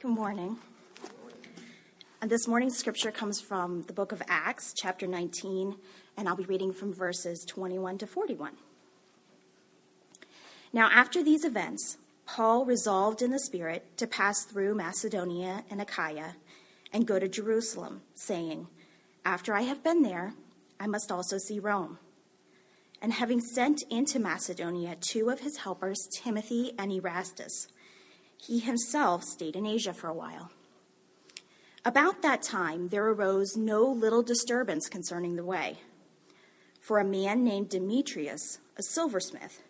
Good morning. And this morning's scripture comes from the book of Acts, chapter 19, and I'll be reading from verses 21 to 41. Now, after these events, Paul resolved in the Spirit to pass through Macedonia and Achaia and go to Jerusalem, saying, After I have been there, I must also see Rome. And having sent into Macedonia two of his helpers, Timothy and Erastus, he himself stayed in Asia for a while. About that time, there arose no little disturbance concerning the way. For a man named Demetrius, a silversmith,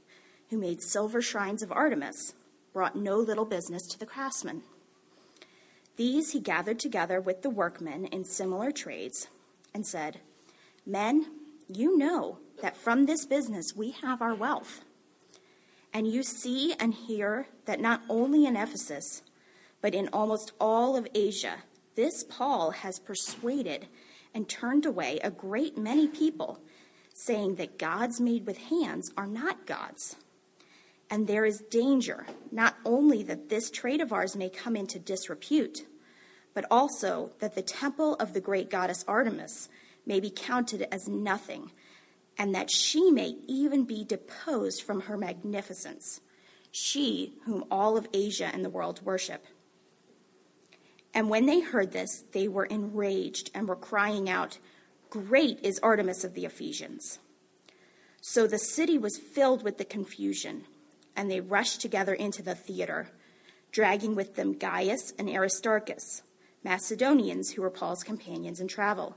who made silver shrines of Artemis, brought no little business to the craftsmen. These he gathered together with the workmen in similar trades and said, Men, you know that from this business we have our wealth. And you see and hear that not only in Ephesus, but in almost all of Asia, this Paul has persuaded and turned away a great many people, saying that gods made with hands are not gods. And there is danger, not only that this trade of ours may come into disrepute, but also that the temple of the great goddess Artemis may be counted as nothing and that she may even be deposed from her magnificence, she whom all of Asia and the world worship. And when they heard this, they were enraged and were crying out, Great is Artemis of the Ephesians. So the city was filled with the confusion, and they rushed together into the theater, dragging with them Gaius and Aristarchus, Macedonians who were Paul's companions in travel.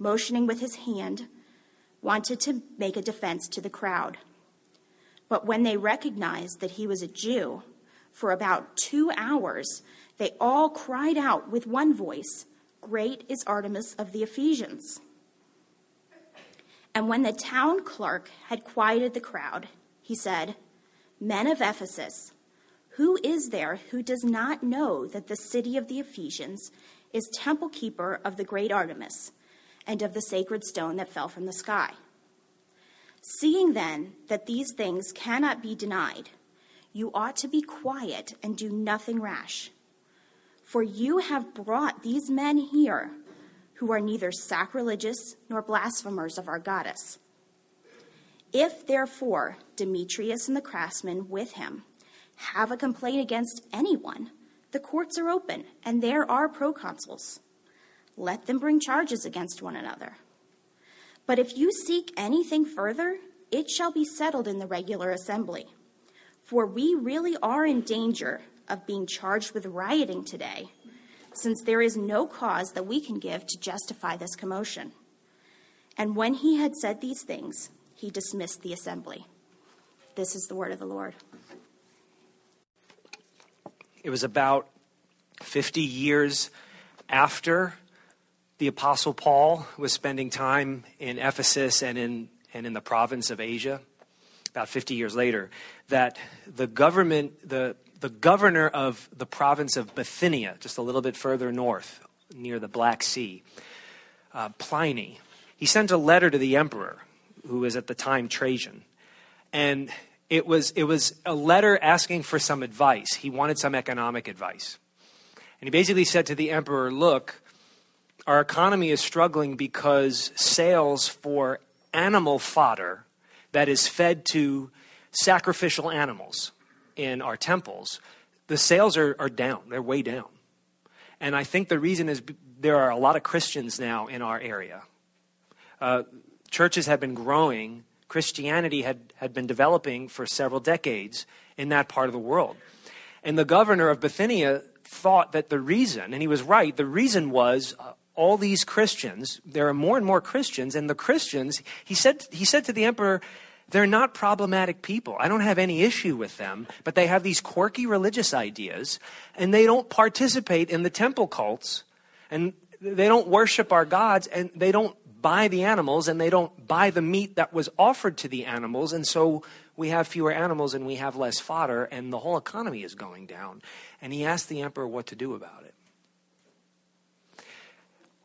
motioning with his hand, wanted to make a defense to the crowd. But when they recognized that he was a Jew, for about two hours, they all cried out with one voice, Great is Artemis of the Ephesians. And when the town clerk had quieted the crowd, he said, Men of Ephesus, who is there who does not know that the city of the Ephesians is temple keeper of the great Artemis? And of the sacred stone that fell from the sky. Seeing then that these things cannot be denied, you ought to be quiet and do nothing rash. For you have brought these men here who are neither sacrilegious nor blasphemers of our goddess. If therefore Demetrius and the craftsmen with him have a complaint against anyone, the courts are open, and there are proconsuls let them bring charges against one another. But if you seek anything further, it shall be settled in the regular assembly. For we really are in danger of being charged with rioting today, since there is no cause that we can give to justify this commotion. And when he had said these things, he dismissed the assembly. This is the word of the Lord. It was about 50 years after the Apostle Paul was spending time in Ephesus and in, and in the province of Asia, about 50 years later, that the government, the, the governor of the province of Bithynia, just a little bit further north, near the Black Sea, uh, Pliny, he sent a letter to the emperor, who was at the time Trajan. And it was, it was a letter asking for some advice. He wanted some economic advice. And he basically said to the emperor, Look, our economy is struggling because sales for animal fodder that is fed to sacrificial animals in our temples, the sales are, are down. They're way down. And I think the reason is there are a lot of Christians now in our area. Uh, churches have been growing, Christianity had, had been developing for several decades in that part of the world. And the governor of Bithynia thought that the reason, and he was right, the reason was uh, all these Christians, there are more and more Christians, and the Christians, he said, he said to the emperor, They're not problematic people. I don't have any issue with them, but they have these quirky religious ideas and they don't participate in the temple cults and they don't worship our gods and they don't buy the animals and they don't buy the meat that was offered to the animals. And so we have fewer animals and we have less fodder and the whole economy is going down. And he asked the emperor what to do about it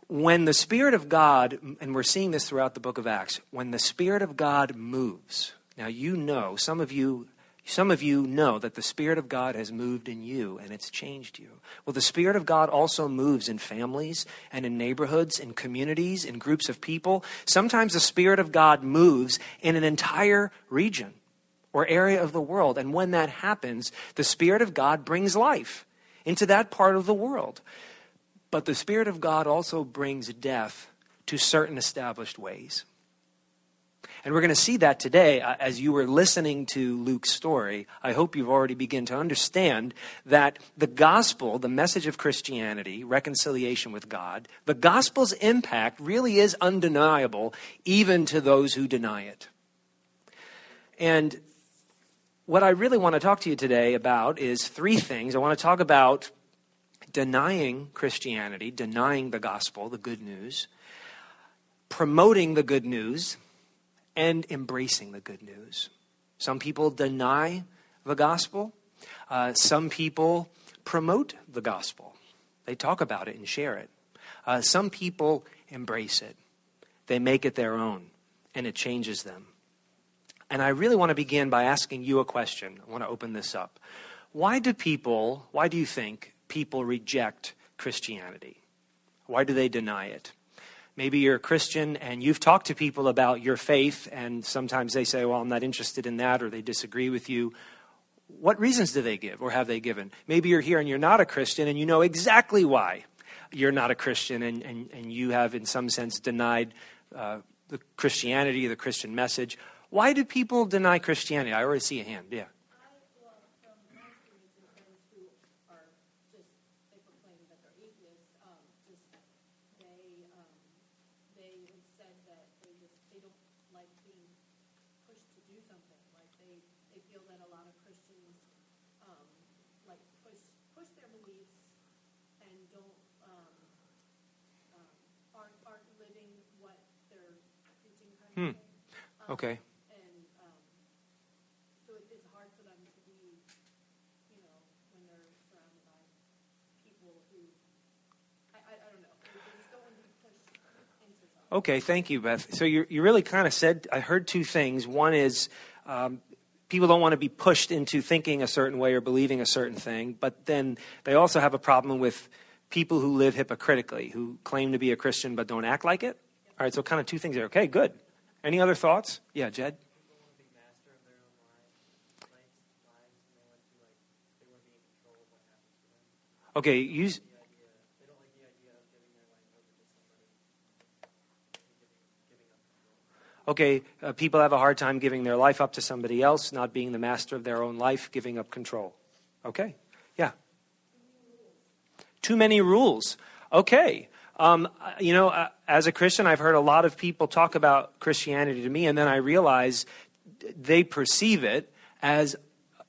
when the Spirit of God, and we're seeing this throughout the book of Acts, when the Spirit of God moves, now you know, some of you, some of you know that the Spirit of God has moved in you and it's changed you. Well, the Spirit of God also moves in families and in neighborhoods, in communities, in groups of people. Sometimes the Spirit of God moves in an entire region or area of the world. And when that happens, the Spirit of God brings life into that part of the world. But the Spirit of God also brings death to certain established ways. And we're going to see that today uh, as you were listening to Luke's story. I hope you've already begun to understand that the gospel, the message of Christianity, reconciliation with God, the gospel's impact really is undeniable even to those who deny it. And what I really want to talk to you today about is three things. I want to talk about denying Christianity, denying the gospel, the good news, promoting the good news, and embracing the good news. Some people deny the gospel, uh, some people promote the gospel. They talk about it and share it. Uh, some people embrace it, they make it their own, and it changes them. And I really want to begin by asking you a question. I want to open this up. Why do people, why do you think people reject Christianity? Why do they deny it? Maybe you're a Christian and you've talked to people about your faith, and sometimes they say, Well, I'm not interested in that, or they disagree with you. What reasons do they give, or have they given? Maybe you're here and you're not a Christian, and you know exactly why you're not a Christian, and, and, and you have, in some sense, denied uh, the Christianity, the Christian message. Why do people deny Christianity? I already see a hand. Yeah. Hmm. Okay. And um, so it's hard for them to be, you know, when they're surrounded by people who, I, I, I don't know, they just don't want to be pushed into something. Okay, thank you, Beth. So you you really kind of said I heard two things. One is um, people don't want to be pushed into thinking a certain way or believing a certain thing, but then they also have a problem with people who live hypocritically, who claim to be a Christian but don't act like it. All right, so kind of two things there. Okay, good. Any other thoughts? Yeah, Jed? Okay, use. Okay, uh, people have a hard time giving their life up to somebody else, not being the master of their own life, giving up control. Okay, yeah. Too many rules. Okay, um, you know, uh, as a Christian, I've heard a lot of people talk about Christianity to me, and then I realize they perceive it as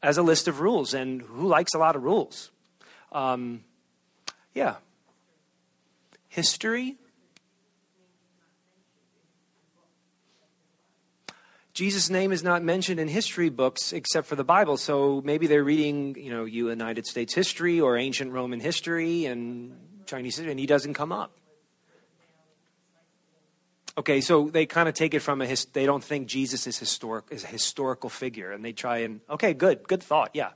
as a list of rules, and who likes a lot of rules? Um, yeah. History. Jesus' name is not mentioned in history books except for the Bible. So maybe they're reading, you know, United States history or ancient Roman history, and Chinese and he doesn't come up. Okay, so they kind of take it from a his, they don't think Jesus is historic is a historical figure, and they try and okay, good, good thought, yeah.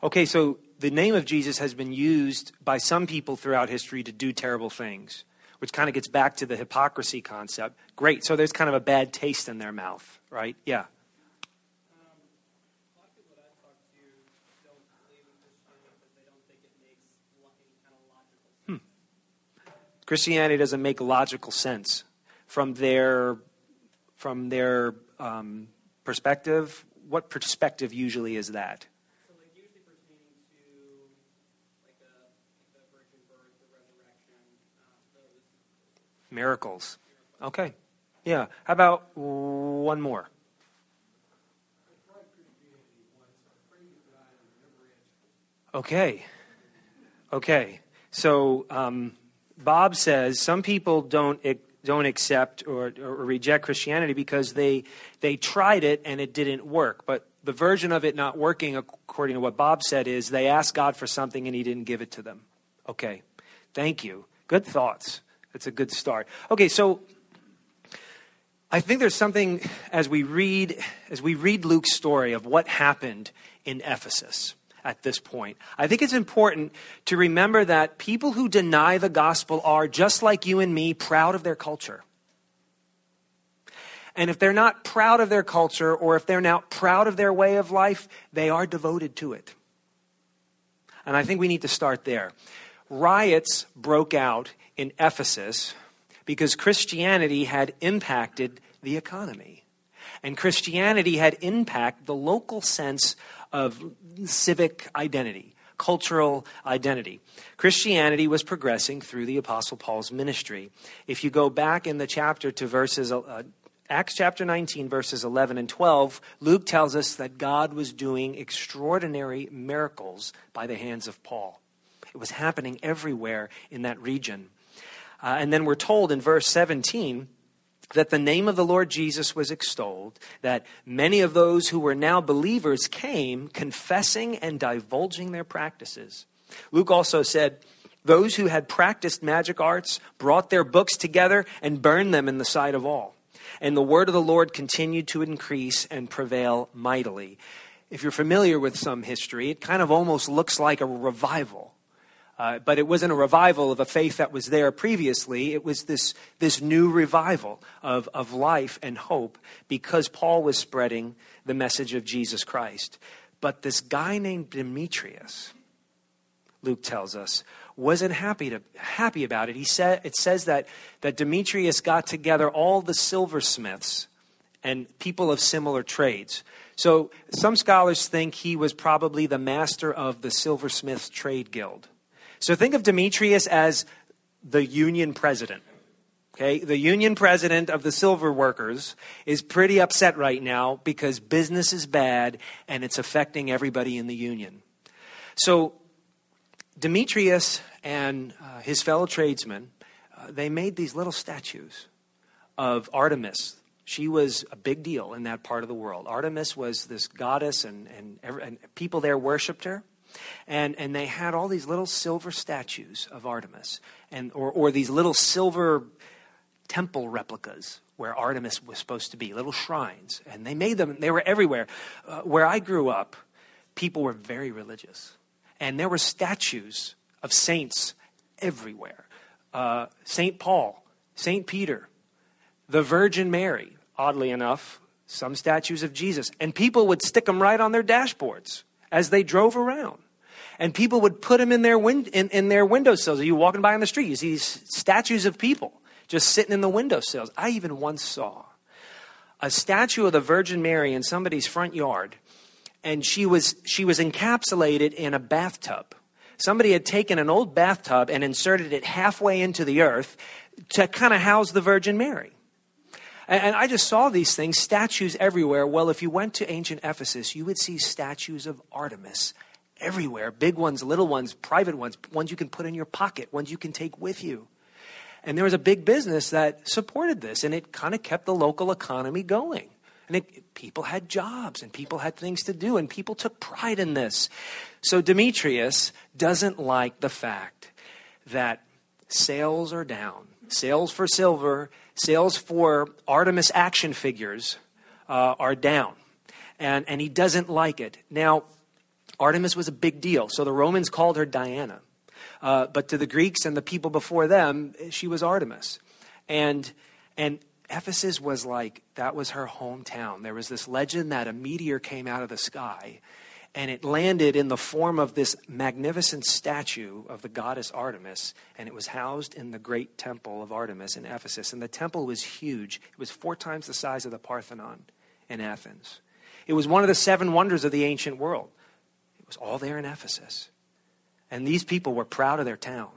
Okay, so the name of Jesus has been used by some people throughout history to do terrible things which kind of gets back to the hypocrisy concept. Great. So there's kind of a bad taste in their mouth, right? Yeah. Hmm. Christianity doesn't make logical sense from their from their um, perspective. What perspective usually is that? So like usually Miracles. Okay. Yeah. How about one more? Okay. Okay. So um, Bob says some people don't don't accept or, or reject Christianity because they they tried it and it didn't work. But the version of it not working, according to what Bob said, is they asked God for something and He didn't give it to them. Okay. Thank you. Good thoughts. That's a good start. Okay, so I think there's something as we read as we read Luke's story of what happened in Ephesus at this point. I think it's important to remember that people who deny the gospel are just like you and me proud of their culture. And if they're not proud of their culture or if they're not proud of their way of life, they are devoted to it. And I think we need to start there. Riots broke out in Ephesus because Christianity had impacted the economy. And Christianity had impacted the local sense of civic identity, cultural identity. Christianity was progressing through the Apostle Paul's ministry. If you go back in the chapter to verses, uh, Acts chapter 19, verses 11 and 12, Luke tells us that God was doing extraordinary miracles by the hands of Paul. It was happening everywhere in that region. Uh, and then we're told in verse 17 that the name of the Lord Jesus was extolled, that many of those who were now believers came confessing and divulging their practices. Luke also said, Those who had practiced magic arts brought their books together and burned them in the sight of all. And the word of the Lord continued to increase and prevail mightily. If you're familiar with some history, it kind of almost looks like a revival. Uh, but it wasn't a revival of a faith that was there previously. It was this, this new revival of, of life and hope because Paul was spreading the message of Jesus Christ. But this guy named Demetrius, Luke tells us, wasn't happy, to, happy about it. He said, it says that, that Demetrius got together all the silversmiths and people of similar trades. So some scholars think he was probably the master of the silversmiths trade guild. So think of Demetrius as the union president. Okay, the union president of the silver workers is pretty upset right now because business is bad and it's affecting everybody in the union. So Demetrius and uh, his fellow tradesmen, uh, they made these little statues of Artemis. She was a big deal in that part of the world. Artemis was this goddess, and, and, and people there worshipped her. And, and they had all these little silver statues of Artemis, and, or, or these little silver temple replicas where Artemis was supposed to be, little shrines. And they made them, they were everywhere. Uh, where I grew up, people were very religious. And there were statues of saints everywhere uh, St. Paul, St. Peter, the Virgin Mary, oddly enough, some statues of Jesus. And people would stick them right on their dashboards as they drove around. And people would put them in their, win- in, in their windowsills. You walking by on the street? You see statues of people just sitting in the windowsills. I even once saw a statue of the Virgin Mary in somebody's front yard, and she was, she was encapsulated in a bathtub. Somebody had taken an old bathtub and inserted it halfway into the earth to kind of house the Virgin Mary. And I just saw these things, statues everywhere. Well, if you went to ancient Ephesus, you would see statues of Artemis everywhere big ones, little ones, private ones, ones you can put in your pocket, ones you can take with you. And there was a big business that supported this, and it kind of kept the local economy going. And it, people had jobs, and people had things to do, and people took pride in this. So Demetrius doesn't like the fact that sales are down. Sales for silver Sales for Artemis action figures uh, are down, and, and he doesn't like it. Now, Artemis was a big deal, so the Romans called her Diana. Uh, but to the Greeks and the people before them, she was Artemis. And, and Ephesus was like, that was her hometown. There was this legend that a meteor came out of the sky and it landed in the form of this magnificent statue of the goddess Artemis, and it was housed in the great temple of Artemis in Ephesus. And the temple was huge, it was four times the size of the Parthenon in Athens. It was one of the seven wonders of the ancient world. It was all there in Ephesus. And these people were proud of their town,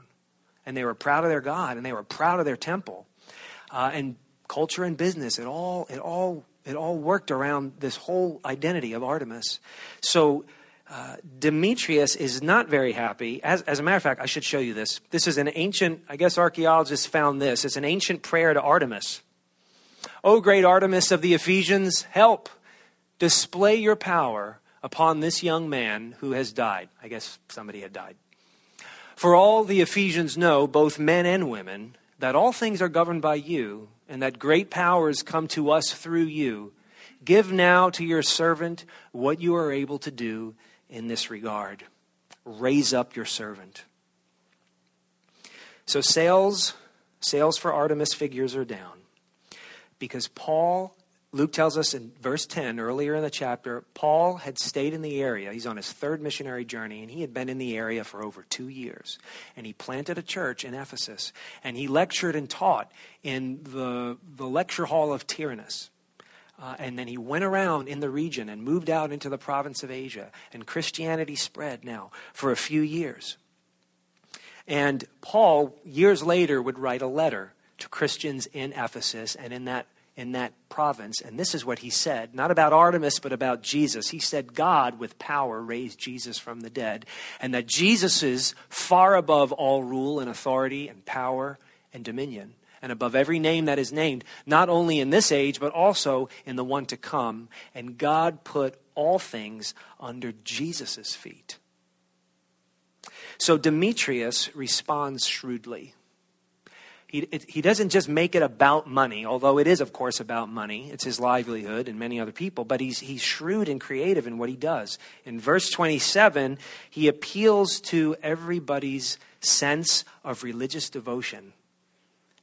and they were proud of their God, and they were proud of their temple. uh, and culture and business. It all, it all, it all worked around this whole identity of Artemis. So uh, Demetrius is not very happy. As, as a matter of fact, I should show you this. This is an ancient, I guess archaeologists found this. It's an ancient prayer to Artemis. O great Artemis of the Ephesians, help display your power upon this young man who has died. I guess somebody had died. For all the Ephesians know, both men and women, that all things are governed by you, and that great powers come to us through you. Give now to your servant what you are able to do in this regard. Raise up your servant. So sales, sales for Artemis figures are down because Paul Luke tells us in verse 10, earlier in the chapter, Paul had stayed in the area. He's on his third missionary journey, and he had been in the area for over two years. And he planted a church in Ephesus, and he lectured and taught in the, the lecture hall of Tyrannus. Uh, and then he went around in the region and moved out into the province of Asia. And Christianity spread now for a few years. And Paul, years later, would write a letter to Christians in Ephesus. And in that in that province. And this is what he said not about Artemis, but about Jesus. He said, God with power raised Jesus from the dead, and that Jesus is far above all rule and authority and power and dominion, and above every name that is named, not only in this age, but also in the one to come. And God put all things under Jesus' feet. So Demetrius responds shrewdly. He, it, he doesn't just make it about money, although it is, of course, about money. It's his livelihood and many other people, but he's, he's shrewd and creative in what he does. In verse 27, he appeals to everybody's sense of religious devotion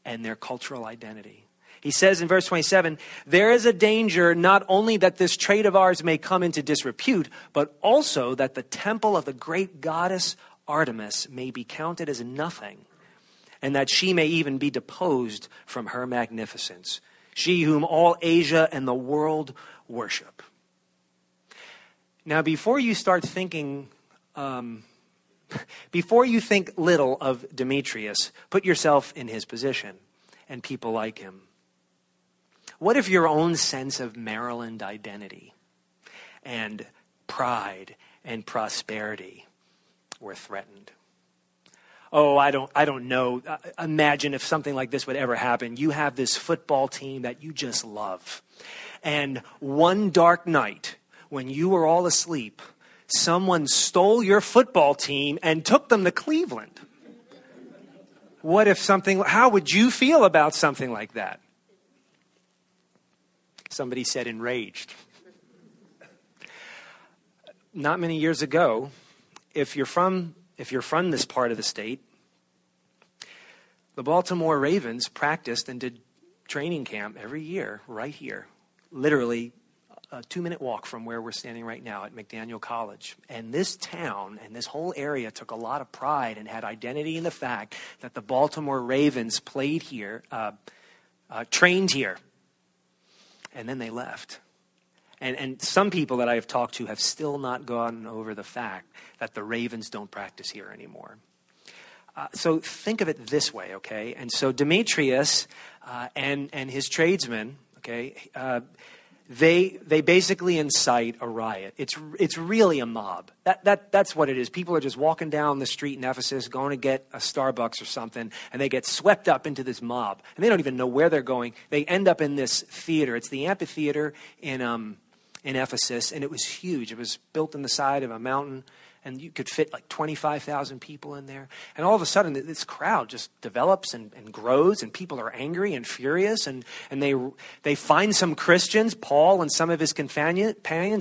and their cultural identity. He says in verse 27 there is a danger not only that this trade of ours may come into disrepute, but also that the temple of the great goddess Artemis may be counted as nothing and that she may even be deposed from her magnificence, she whom all Asia and the world worship. Now, before you start thinking, um, before you think little of Demetrius, put yourself in his position and people like him. What if your own sense of Maryland identity and pride and prosperity were threatened? Oh, I don't, I don't know. Uh, imagine if something like this would ever happen. You have this football team that you just love. And one dark night, when you were all asleep, someone stole your football team and took them to Cleveland. What if something, how would you feel about something like that? Somebody said enraged. Not many years ago, if you're from if you're from this part of the state, the Baltimore Ravens practiced and did training camp every year right here, literally a two minute walk from where we're standing right now at McDaniel College. And this town and this whole area took a lot of pride and had identity in the fact that the Baltimore Ravens played here, uh, uh, trained here, and then they left. And, and some people that I have talked to have still not gone over the fact that the Ravens don't practice here anymore. Uh, so think of it this way, okay? And so Demetrius uh, and, and his tradesmen, okay, uh, they, they basically incite a riot. It's, it's really a mob. That, that, that's what it is. People are just walking down the street in Ephesus, going to get a Starbucks or something, and they get swept up into this mob. And they don't even know where they're going. They end up in this theater. It's the amphitheater in, um, in Ephesus, and it was huge. It was built in the side of a mountain, and you could fit like 25,000 people in there. And all of a sudden, this crowd just develops and, and grows, and people are angry and furious, and, and they, they find some Christians, Paul and some of his companions,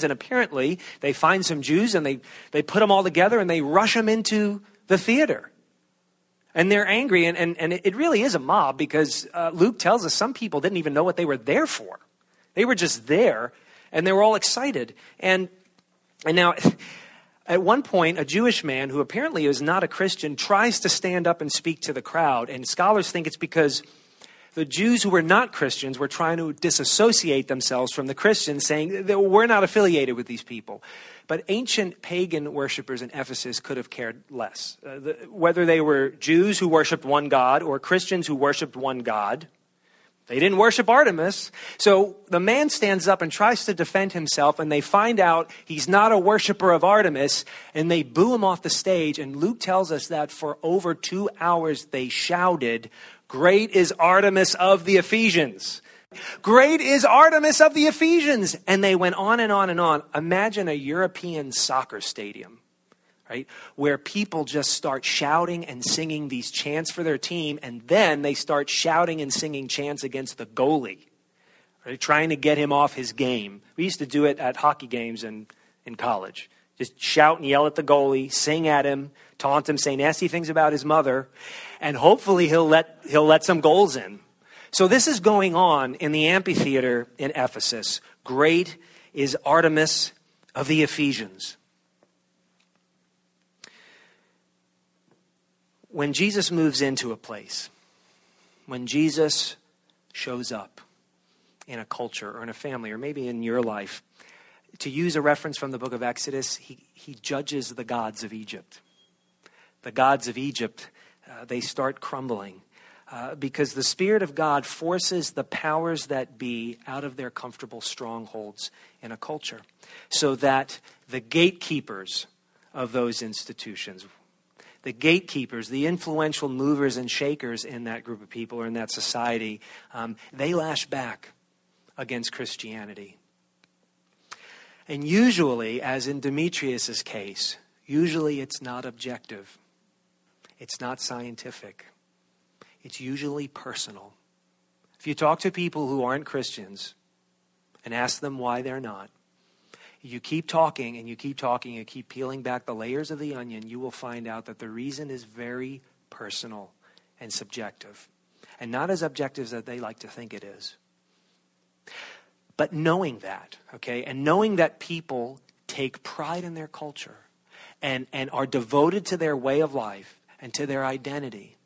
and apparently they find some Jews, and they, they put them all together, and they rush them into the theater. And they're angry, and, and, and it really is a mob because uh, Luke tells us some people didn't even know what they were there for. They were just there and they were all excited. And, and now, at one point, a Jewish man who apparently is not a Christian tries to stand up and speak to the crowd, and scholars think it's because the Jews who were not Christians were trying to disassociate themselves from the Christians, saying that we're not affiliated with these people. But ancient pagan worshippers in Ephesus could have cared less. Uh, the, whether they were Jews who worshiped one God or Christians who worshiped one God, They didn't worship Artemis. So the man stands up and tries to defend himself, and they find out he's not a worshiper of Artemis, and they boo him off the stage. And Luke tells us that for over two hours they shouted, Great is Artemis of the Ephesians. Great is Artemis of the Ephesians. And they went on and on and on. Imagine a European soccer stadium right? Where people just start shouting and singing these chants for their team, and then they start shouting and singing chants against the goalie, right? Trying to get him off his game. We used to do it at hockey games in, in college. Just shout and yell at the goalie, sing at him, taunt him, say nasty things about his mother, and hopefully he'll let, he'll let some goals in. So this is going on in the amphitheater in Ephesus. Great is Artemis of the Ephesians. When Jesus moves into a place, when Jesus shows up in a culture or in a family or maybe in your life, to use a reference from the book of Exodus, he, he judges the gods of Egypt. The gods of Egypt, uh, they start crumbling uh, because the Spirit of God forces the powers that be out of their comfortable strongholds in a culture so that the gatekeepers of those institutions, the gatekeepers, the influential movers and shakers in that group of people or in that society, um, they lash back against Christianity. And usually, as in Demetrius's case, usually it's not objective, it's not scientific, it's usually personal. If you talk to people who aren't Christians and ask them why they're not, you keep talking and you keep talking and keep peeling back the layers of the onion, you will find out that the reason is very personal and subjective, and not as objective as they like to think it is. But knowing that, okay, and knowing that people take pride in their culture and, and are devoted to their way of life and to their identity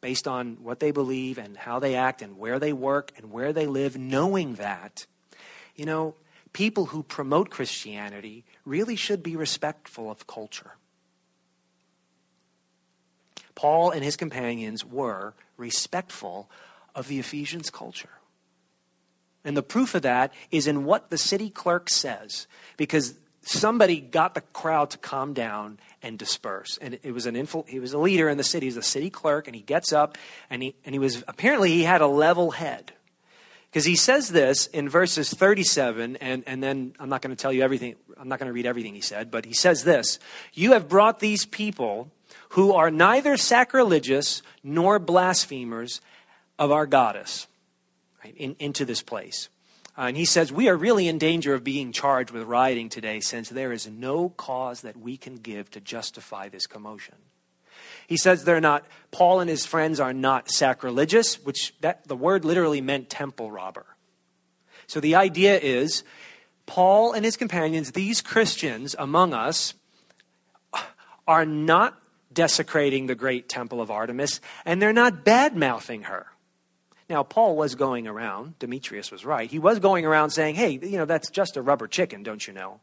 based on what they believe and how they act and where they work and where they live, knowing that, you know, people who promote Christianity really should be respectful of culture. Paul and his companions were respectful of the Ephesians culture. And the proof of that is in what the city clerk says, because somebody got the crowd to calm down and disperse. And it was an he was a leader in the city, he's a city clerk, and he gets up and he and he was apparently he had a level head. Because he says this in verses 37, and, and then I'm not going to tell you everything, I'm not going to read everything he said, but he says this You have brought these people who are neither sacrilegious nor blasphemers of our goddess right, in, into this place. Uh, and he says, We are really in danger of being charged with rioting today since there is no cause that we can give to justify this commotion. He says they're not, Paul and his friends are not sacrilegious, which that, the word literally meant temple robber. So the idea is Paul and his companions, these Christians among us, are not desecrating the great temple of Artemis, and they're not bad mouthing her. Now, Paul was going around, Demetrius was right, he was going around saying, hey, you know, that's just a rubber chicken, don't you know?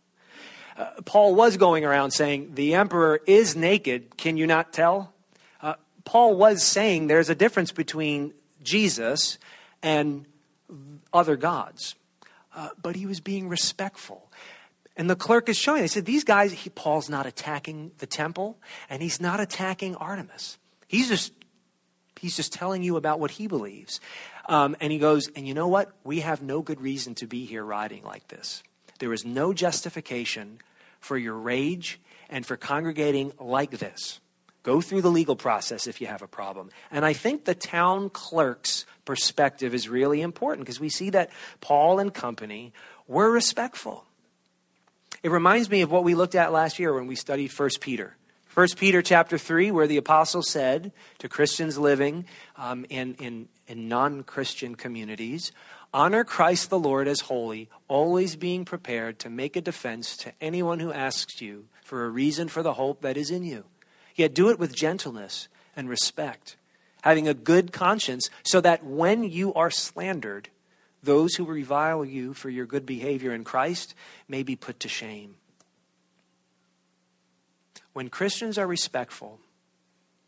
Uh, Paul was going around saying, the emperor is naked, can you not tell? Paul was saying there's a difference between Jesus and other gods. Uh, but he was being respectful. And the clerk is showing, they said, these guys, he, Paul's not attacking the temple and he's not attacking Artemis. He's just, he's just telling you about what he believes. Um, and he goes, and you know what? We have no good reason to be here riding like this. There is no justification for your rage and for congregating like this. Go through the legal process if you have a problem. And I think the town clerk's perspective is really important because we see that Paul and company were respectful. It reminds me of what we looked at last year when we studied 1 Peter. 1 Peter chapter 3, where the apostle said to Christians living um, in, in, in non Christian communities, honor Christ the Lord as holy, always being prepared to make a defense to anyone who asks you for a reason for the hope that is in you Yet do it with gentleness and respect, having a good conscience, so that when you are slandered, those who revile you for your good behavior in Christ may be put to shame. When Christians are respectful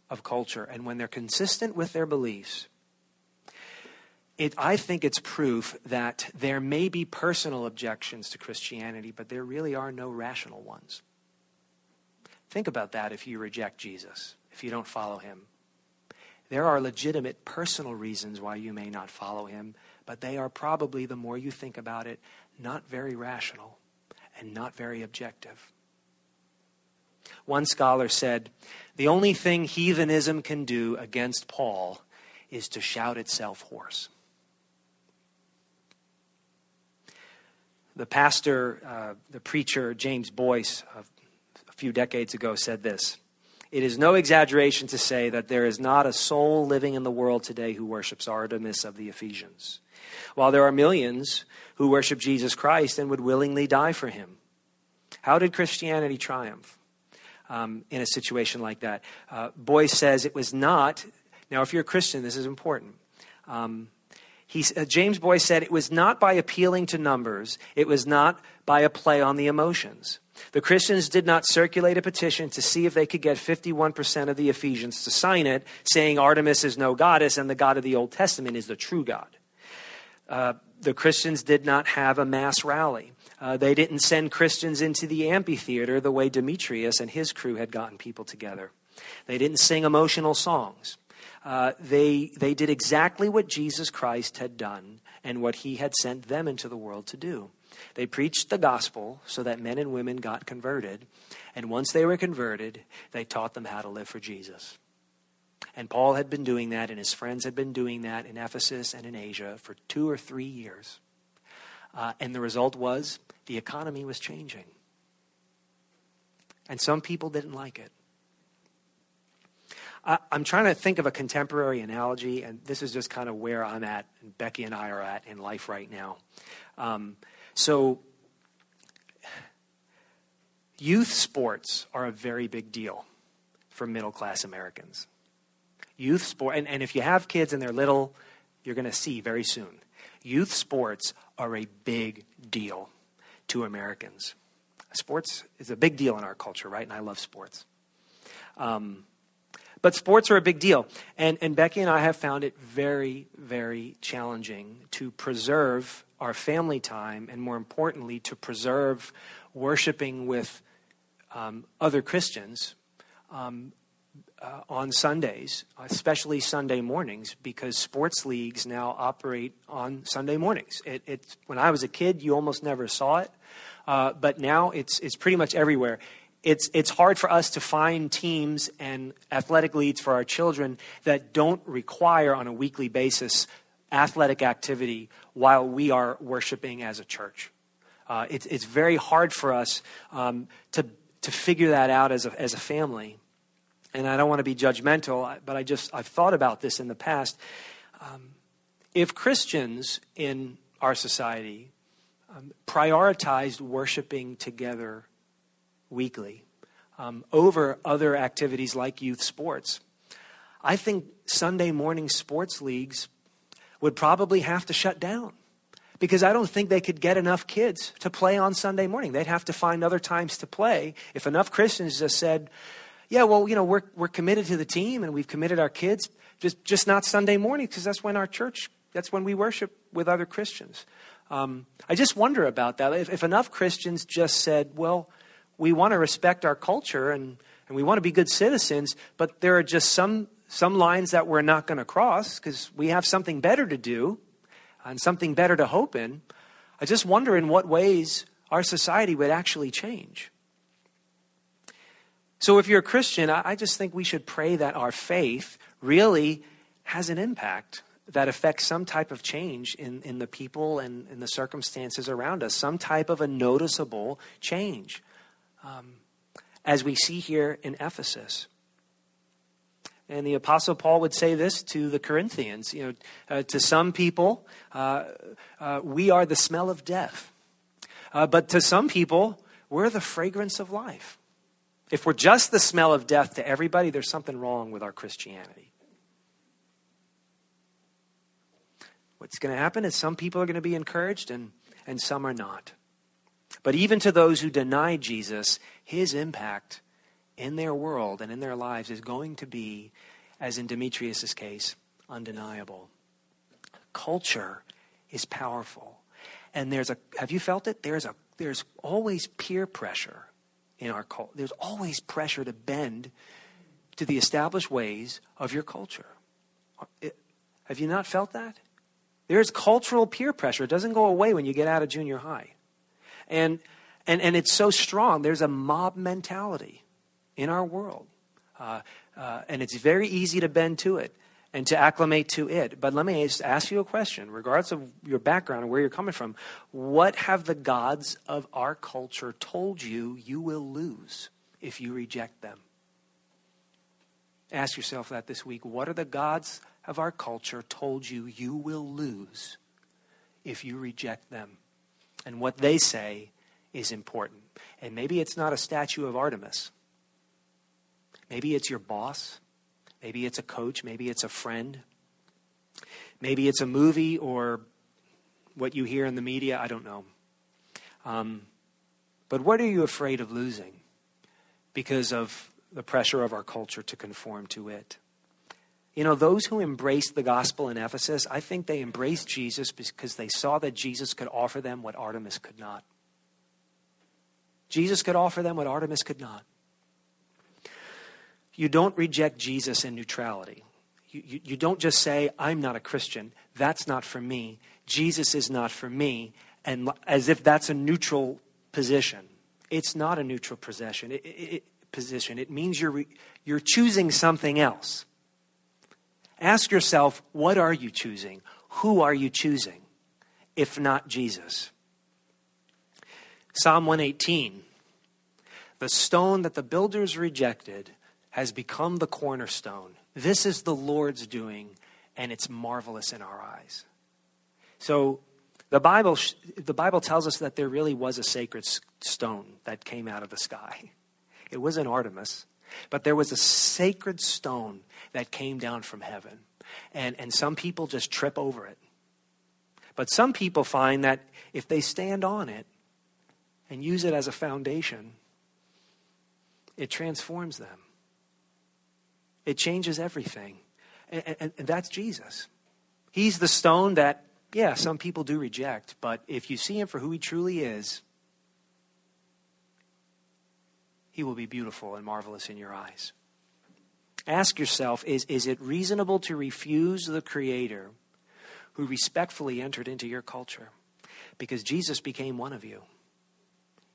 of culture and when they're consistent with their beliefs, it, I think it's proof that there may be personal objections to Christianity, but there really are no rational ones. Think about that if you reject Jesus, if you don't follow him. There are legitimate personal reasons why you may not follow him, but they are probably, the more you think about it, not very rational and not very objective. One scholar said, The only thing heathenism can do against Paul is to shout itself hoarse. The pastor, uh, the preacher, James Boice a few decades ago said this It is no exaggeration to say that there is not a soul living in the world today who worships Artemis of the Ephesians, while there are millions who worship Jesus Christ and would willingly die for him. How did Christianity triumph um, in a situation like that? Uh, Boice says it was not, now, if you're a Christian, this is important. Um, he, uh, James Boice said it was not by appealing to numbers, it was not by a play on the emotions. The Christians did not circulate a petition to see if they could get 51% of the Ephesians to sign it, saying Artemis is no goddess and the God of the Old Testament is the true God. Uh, the Christians did not have a mass rally. Uh, they didn't send Christians into the amphitheater the way Demetrius and his crew had gotten people together. They didn't sing emotional songs. Uh, they, they did exactly what Jesus Christ had done and what he had sent them into the world to do. They preached the gospel so that men and women got converted. And once they were converted, they taught them how to live for Jesus. And Paul had been doing that, and his friends had been doing that in Ephesus and in Asia for two or three years. Uh, and the result was the economy was changing. And some people didn't like it. I, am trying to think of a contemporary analogy, and this is just kind of where I'm at, and Becky and I are at in life right now. Um, so, youth sports are a very big deal for middle class Americans. Youth sport, and, and if you have kids and they're little, you're going to see very soon. Youth sports are a big deal to Americans. Sports is a big deal in our culture, right? And I love sports. Um, but sports are a big deal. And, and Becky and I have found it very, very challenging to preserve our family time and, more importantly, to preserve worshiping with um, other Christians um, uh, on Sundays, especially Sunday mornings, because sports leagues now operate on Sunday mornings. It, it, when I was a kid, you almost never saw it, uh, but now it's, it's pretty much everywhere it's, it's hard for us to find teams and athletic leads for our children that don't require on a weekly basis athletic activity while we are worshiping as a church. Uh, it's, it's very hard for us um, to, to figure that out as a, as a family. And I don't want to be judgmental, but I just, I've thought about this in the past. Um, if Christians in our society um, prioritized worshiping together weekly um, over other activities like youth sports. I think Sunday morning sports leagues would probably have to shut down because I don't think they could get enough kids to play on Sunday morning. They'd have to find other times to play. If enough Christians just said, yeah, well, you know, we're, we're committed to the team and we've committed our kids, just, just not Sunday morning because that's when our church, that's when we worship with other Christians. Um, I just wonder about that. If, if enough Christians just said, well, we want to respect our culture and, and we want to be good citizens, but there are just some, some lines that we're not going to cross because we have something better to do and something better to hope in. I just wonder in what ways our society would actually change. So, if you're a Christian, I just think we should pray that our faith really has an impact that affects some type of change in, in the people and in the circumstances around us, some type of a noticeable change um, as we see here in Ephesus. And the Apostle Paul would say this to the Corinthians you know, uh, to some people, uh, uh, we are the smell of death. Uh, but to some people, we're the fragrance of life. If we're just the smell of death to everybody, there's something wrong with our Christianity. What's going to happen is some people are going to be encouraged and, and some are not. But even to those who deny Jesus, his impact in their world and in their lives is going to be, as in Demetrius' case, undeniable. culture is powerful. And there's a, have you felt it? There's a, there's always peer pressure in our culture. There's always pressure to bend to the established ways of your culture. It, have you not felt that? There's cultural peer pressure. It doesn't go away when you get out of junior high. And, and, and it's so strong. There's a mob mentality in our world. Uh, uh, and it's very easy to bend to it and to acclimate to it. But let me just ask you a question, regardless of your background and where you're coming from. What have the gods of our culture told you you will lose if you reject them? Ask yourself that this week. What are the gods of our culture told you you will lose if you reject them? And what they say is important. And maybe it's not a statue of Artemis. Maybe it's your boss. Maybe it's a coach. Maybe it's a friend. Maybe it's a movie or what you hear in the media. I don't know. Um, but what are you afraid of losing because of the pressure of our culture to conform to it? You know, those who embraced the gospel in Ephesus, I think they embraced Jesus because they saw that Jesus could offer them what Artemis could not. Jesus could offer them what Artemis could not. You don't reject Jesus in neutrality. You, you, you, don't just say, I'm not a Christian. That's not for me. Jesus is not for me. And as if that's a neutral position. It's not a neutral position. It, it, position. it means you're, you're choosing something else. Ask yourself, what are you choosing? Who are you choosing, if not Jesus? Psalm 118 The stone that the builders rejected has become the cornerstone. This is the Lord's doing, and it's marvelous in our eyes. So the Bible, the Bible tells us that there really was a sacred stone that came out of the sky. It wasn't Artemis, but there was a sacred stone that came down from heaven. And, and some people just trip over it. But some people find that if they stand on it and use it as a foundation, it transforms them. It changes everything. And, and, and, that's Jesus. He's the stone that, yeah, some people do reject, but if you see him for who he truly is, he will be beautiful and marvelous in your eyes. Ask yourself is, is it reasonable to refuse the Creator who respectfully entered into your culture? Because Jesus became one of you.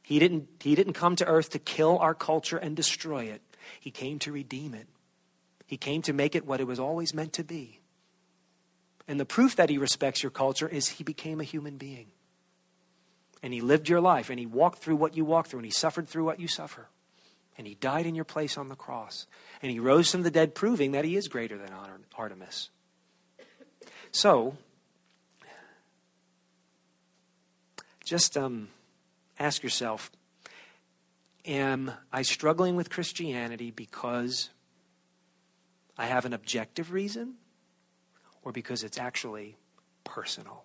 He didn't, he didn't come to earth to kill our culture and destroy it, He came to redeem it. He came to make it what it was always meant to be. And the proof that He respects your culture is He became a human being. And He lived your life, and He walked through what you walk through, and He suffered through what you suffer. And he died in your place on the cross. And he rose from the dead, proving that he is greater than Artemis. So, just um, ask yourself Am I struggling with Christianity because I have an objective reason or because it's actually personal?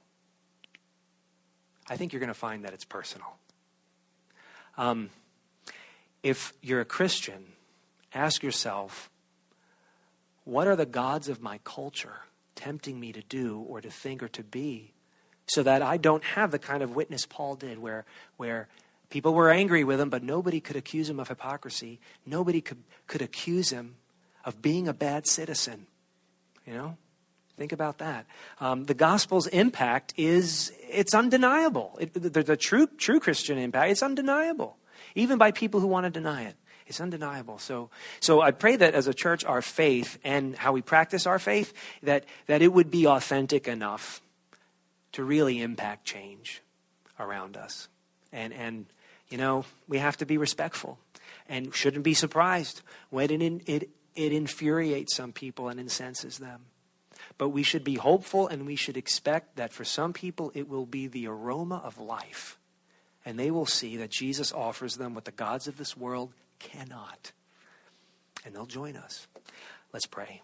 I think you're going to find that it's personal. Um, if you're a Christian, ask yourself what are the gods of my culture tempting me to do or to think or to be so that I don't have the kind of witness Paul did where, where people were angry with him, but nobody could accuse him of hypocrisy. Nobody could, could accuse him of being a bad citizen. You know? Think about that. Um, the gospel's impact is, it's undeniable. It, the, the true, true Christian impact, it's undeniable even by people who want to deny it. It's undeniable. So, so I pray that as a church, our faith and how we practice our faith, that, that it would be authentic enough to really impact change around us. And, and you know, we have to be respectful and shouldn't be surprised when it, it, it infuriates some people and incenses them. But we should be hopeful and we should expect that for some people it will be the aroma of life and they will see that Jesus offers them what the gods of this world cannot. And they'll join us. Let's pray.